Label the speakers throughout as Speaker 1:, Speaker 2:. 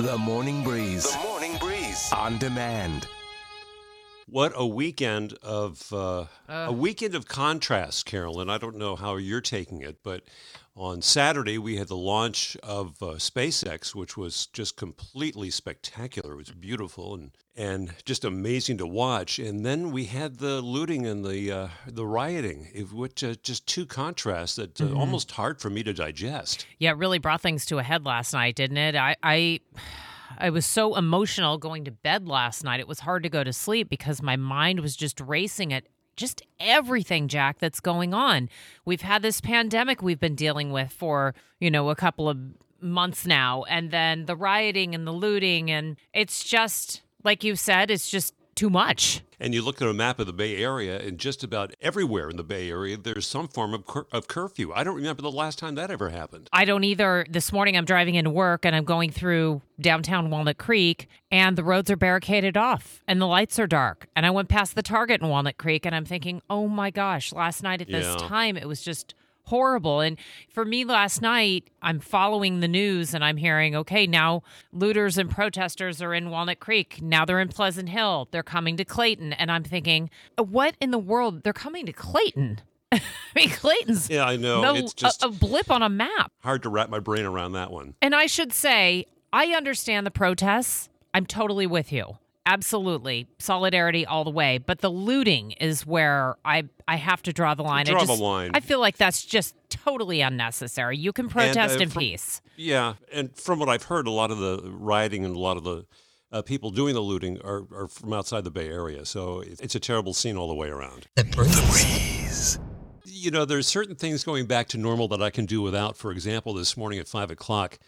Speaker 1: The Morning Breeze. The Morning Breeze. On demand.
Speaker 2: What a weekend of uh,
Speaker 3: Uh.
Speaker 2: a weekend of contrast, Carolyn. I don't know how you're taking it, but on Saturday we had the launch of uh, SpaceX, which was just completely spectacular. It was beautiful and and just amazing to watch. And then we had the looting and the uh, the rioting, which uh, just two contrasts that uh,
Speaker 3: Mm-hmm.
Speaker 2: almost hard for me to digest.
Speaker 3: Yeah, it really brought things to a head last night, didn't it? I, I I was so emotional going to bed last night. It was hard to go to sleep because my mind was just racing at just everything, Jack, that's going on. We've had this pandemic we've been dealing with for, you know, a couple of months now, and then the rioting and the looting, and it's just like you said, it's just too much.
Speaker 2: And you look at a map of the Bay Area, and just about everywhere in the Bay Area, there's some form of, cur- of curfew. I don't remember the last time that ever happened.
Speaker 3: I don't either. This morning I'm driving into work and I'm going through downtown Walnut Creek and the roads are barricaded off and the lights are dark. And I went past the Target in Walnut Creek and I'm thinking, oh my gosh, last night at this
Speaker 2: Yeah.
Speaker 3: time it was just horrible. And for me last night, I'm following the news and I'm hearing, okay, now looters and protesters are in Walnut Creek. Now they're in Pleasant Hill. They're coming to Clayton. And I'm thinking, uh, what in the world? They're coming to Clayton. I mean, Clayton's
Speaker 2: Yeah, I know.
Speaker 3: no,
Speaker 2: it's just
Speaker 3: a, a blip on a map.
Speaker 2: hard to wrap my brain around that one.
Speaker 3: And I should say, I understand the protests. I'm totally with you. Absolutely. Solidarity all the way. But the looting is where I I have to draw the line.
Speaker 2: Draw
Speaker 3: I
Speaker 2: the line.
Speaker 3: I feel like that's just totally unnecessary. You can protest
Speaker 2: uh,
Speaker 3: in
Speaker 2: from-
Speaker 3: peace.
Speaker 2: Yeah, and from what I've heard, a lot of the rioting and a lot of the uh, people doing the looting are, are from outside the Bay Area. So it- it's a terrible scene all the way around.
Speaker 1: The Breeze.
Speaker 2: You know, there's certain things going back to normal that I can do without. For example, this morning at five o'clock,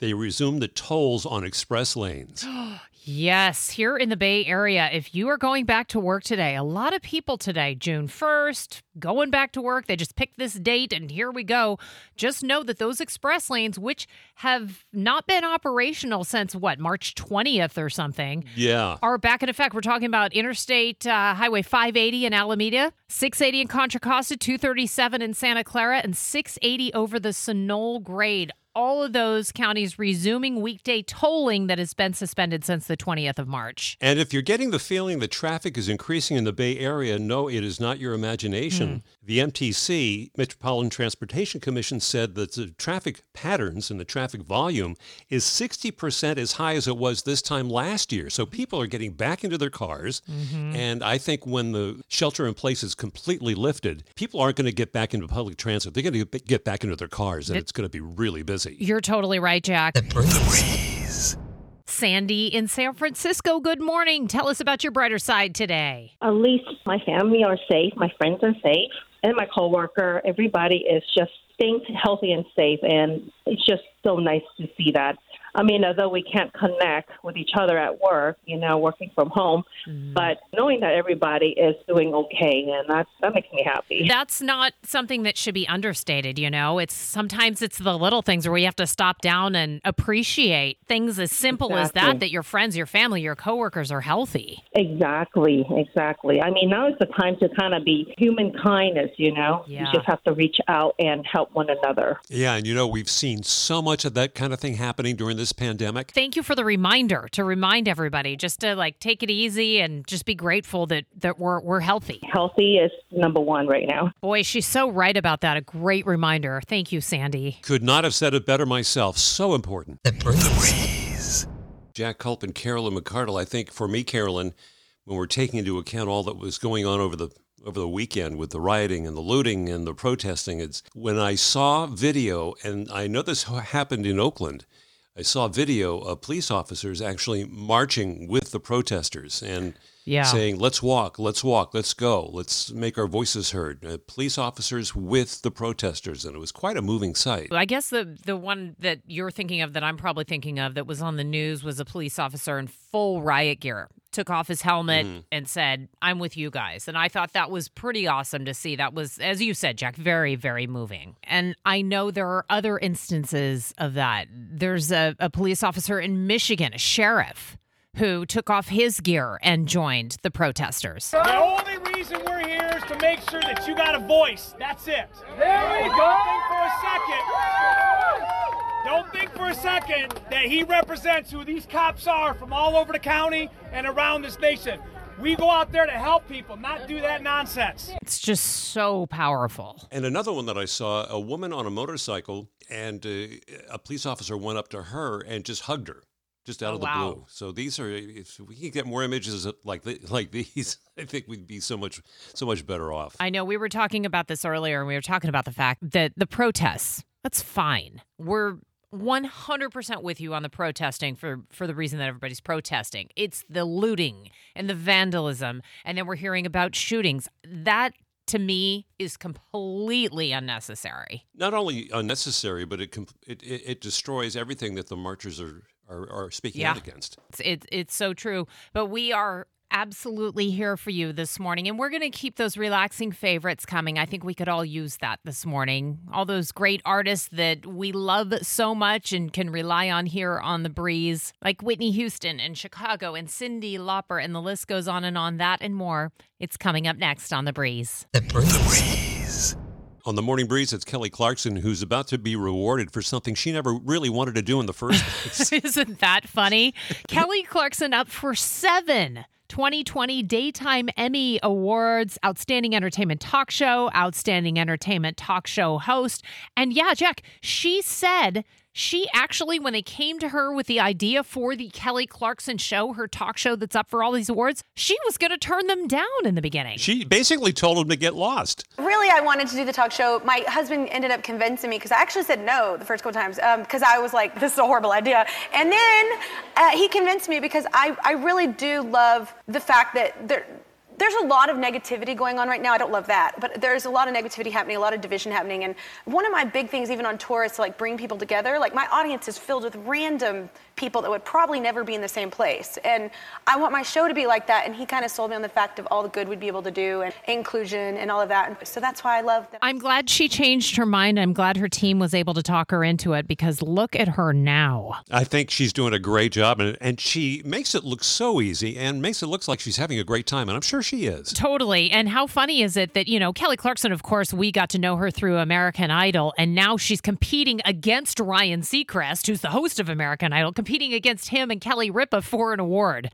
Speaker 2: they resumed the tolls on express lanes.
Speaker 3: Yes, here in the Bay Area, if you are going back to work today, a lot of people today, June 1st, going back to work, they just picked this date and here we go. Just know that those express lanes, which have not been operational since what, March 20th or something,
Speaker 2: Yeah.
Speaker 3: are back in effect. We're talking about Interstate uh, Highway 580 in Alameda, 680 in Contra Costa, 237 in Santa Clara, and 680 over the Sunol grade. All of those counties resuming weekday tolling that has been suspended since the 20th of March.
Speaker 2: And if you're getting the feeling that traffic is increasing in the Bay Area, no, it is not your imagination. Hmm. The MTC, Metropolitan Transportation Commission, said that the traffic patterns and the traffic volume is 60% as high as it was this time last year. So people are getting back into their cars. Mm-hmm. And I think when the shelter in place is completely lifted, people aren't going to get back into public transit. They're going to get back into their cars, and it's going to be really busy.
Speaker 3: You're totally right, Jack.
Speaker 1: The Breeze.
Speaker 3: Sandy in San Francisco, good morning. Tell us about your brighter side today.
Speaker 4: at least my family are safe, my friends are safe, and my coworker. Everybody is just staying healthy and safe, and it's just so nice to see that. I mean, although we can't connect with each other at work, you know, working from home, mm-hmm. but knowing that everybody is doing okay, and that that makes me happy.
Speaker 3: That's not something that should be understated, you know. It's sometimes it's the little things where you have to stop down and appreciate things as simple as that that your friends, your family, your coworkers are healthy.
Speaker 4: Exactly, exactly. I mean, now is the time to kind of be human kindness, you know.
Speaker 3: Yeah.
Speaker 4: You just have to reach out and help one another.
Speaker 2: Yeah, and you know, we've seen so much of that kind of thing happening during this pandemic.
Speaker 3: Thank you for the reminder to remind everybody just to like take it easy and just be grateful that that we're we're healthy.
Speaker 4: Healthy is number one right now.
Speaker 3: Boy, she's so right about that. A great reminder. Thank you, Sandy.
Speaker 2: Could not have said it better myself. So important.
Speaker 1: The Breeze.
Speaker 2: Jack Culp and Carolyn McCardle. I think for me, Carolyn, when we're taking into account all that was going on over the over the weekend with the rioting and the looting and the protesting, it's when I saw video, and I know this happened in Oakland. I saw video of police officers actually marching with the protesters, and
Speaker 3: Yeah.
Speaker 2: saying, let's walk, let's walk, let's go, let's make our voices heard. Uh, police officers with the protesters, and it was quite a moving sight.
Speaker 3: I guess the the one that you're thinking of that I'm probably thinking of that was on the news was a police officer in full riot gear took off his helmet mm-hmm. and said, "I'm with you guys." And I thought that was pretty awesome to see. That was as you said, Jack, very very moving. And I know there are other instances of that. There's a, a police officer in Michigan, a sheriff who took off his gear and joined the protesters.
Speaker 5: The only reason we're here is to make sure that you got a voice. That's it. There we go. For a second. Don't think for a second that he represents who these cops are from all over the county and around this nation. We go out there to help people, not do that nonsense.
Speaker 3: It's just so powerful.
Speaker 2: And another one that I saw a woman on a motorcycle, and uh, a police officer went up to her and just hugged her. Just out
Speaker 3: Oh,
Speaker 2: of the
Speaker 3: wow.
Speaker 2: blue. So these are, if we could get more images like the, like these, I think we'd be so much so much better off.
Speaker 3: I know we were talking about this earlier, and we were talking about the fact that the protests, that's fine. We're 100% with you on the protesting for, for the reason that everybody's protesting. It's the looting and the vandalism. And then we're hearing about shootings. That, to me, is completely unnecessary.
Speaker 2: Not only unnecessary, but it it, it destroys everything that the marchers are are, are speaking
Speaker 3: Yeah.
Speaker 2: out against.
Speaker 3: It's, it, it's so true. But we are absolutely here for you this morning. And we're going to keep those relaxing favorites coming. I think we could all use that this morning. All those great artists that we love so much and can rely on here on the breeze, like Whitney Houston and Chicago and Cyndi Lauper, and the list goes on and on. That and more. It's coming up next on the breeze.
Speaker 2: On the morning breeze, it's Kelly Clarkson who's about to be rewarded for something she never really wanted to do in the first place.
Speaker 3: Isn't that funny? Kelly Clarkson up for seven 2020 Daytime Emmy Awards, Outstanding Entertainment Talk Show, Outstanding Entertainment Talk Show host. And yeah, Jack, she said she actually, when they came to her with the idea for the Kelly Clarkson show, her talk show that's up for all these awards, she was going to turn them down in the beginning.
Speaker 2: she basically told them to get lost.
Speaker 6: Really, I wanted to do the talk show. My husband ended up convincing me because I actually said no the first couple times because I was like, this is a horrible idea. And then uh, he convinced me because I, I really do love the fact that there. There's a lot of negativity going on right now. I don't love that, but there's a lot of negativity happening, a lot of division happening. And one of my big things, even on tour, is to like bring people together. Like my audience is filled with random people that would probably never be in the same place. And I want my show to be like that. And he kind of sold me on the fact of all the good we'd be able to do and inclusion and all of that. And so that's why I love that.
Speaker 3: I'm glad she changed her mind. I'm glad her team was able to talk her into it because look at her now.
Speaker 2: I think she's doing a great job, and, and she makes it look so easy and makes it look like she's having a great time, and I'm sure she is.
Speaker 3: Totally. And how funny is it that, you know, Kelly Clarkson, of course, we got to know her through American Idol, and now she's competing against Ryan Seacrest, who's the host of American Idol, competing against him and Kelly Ripa for an award.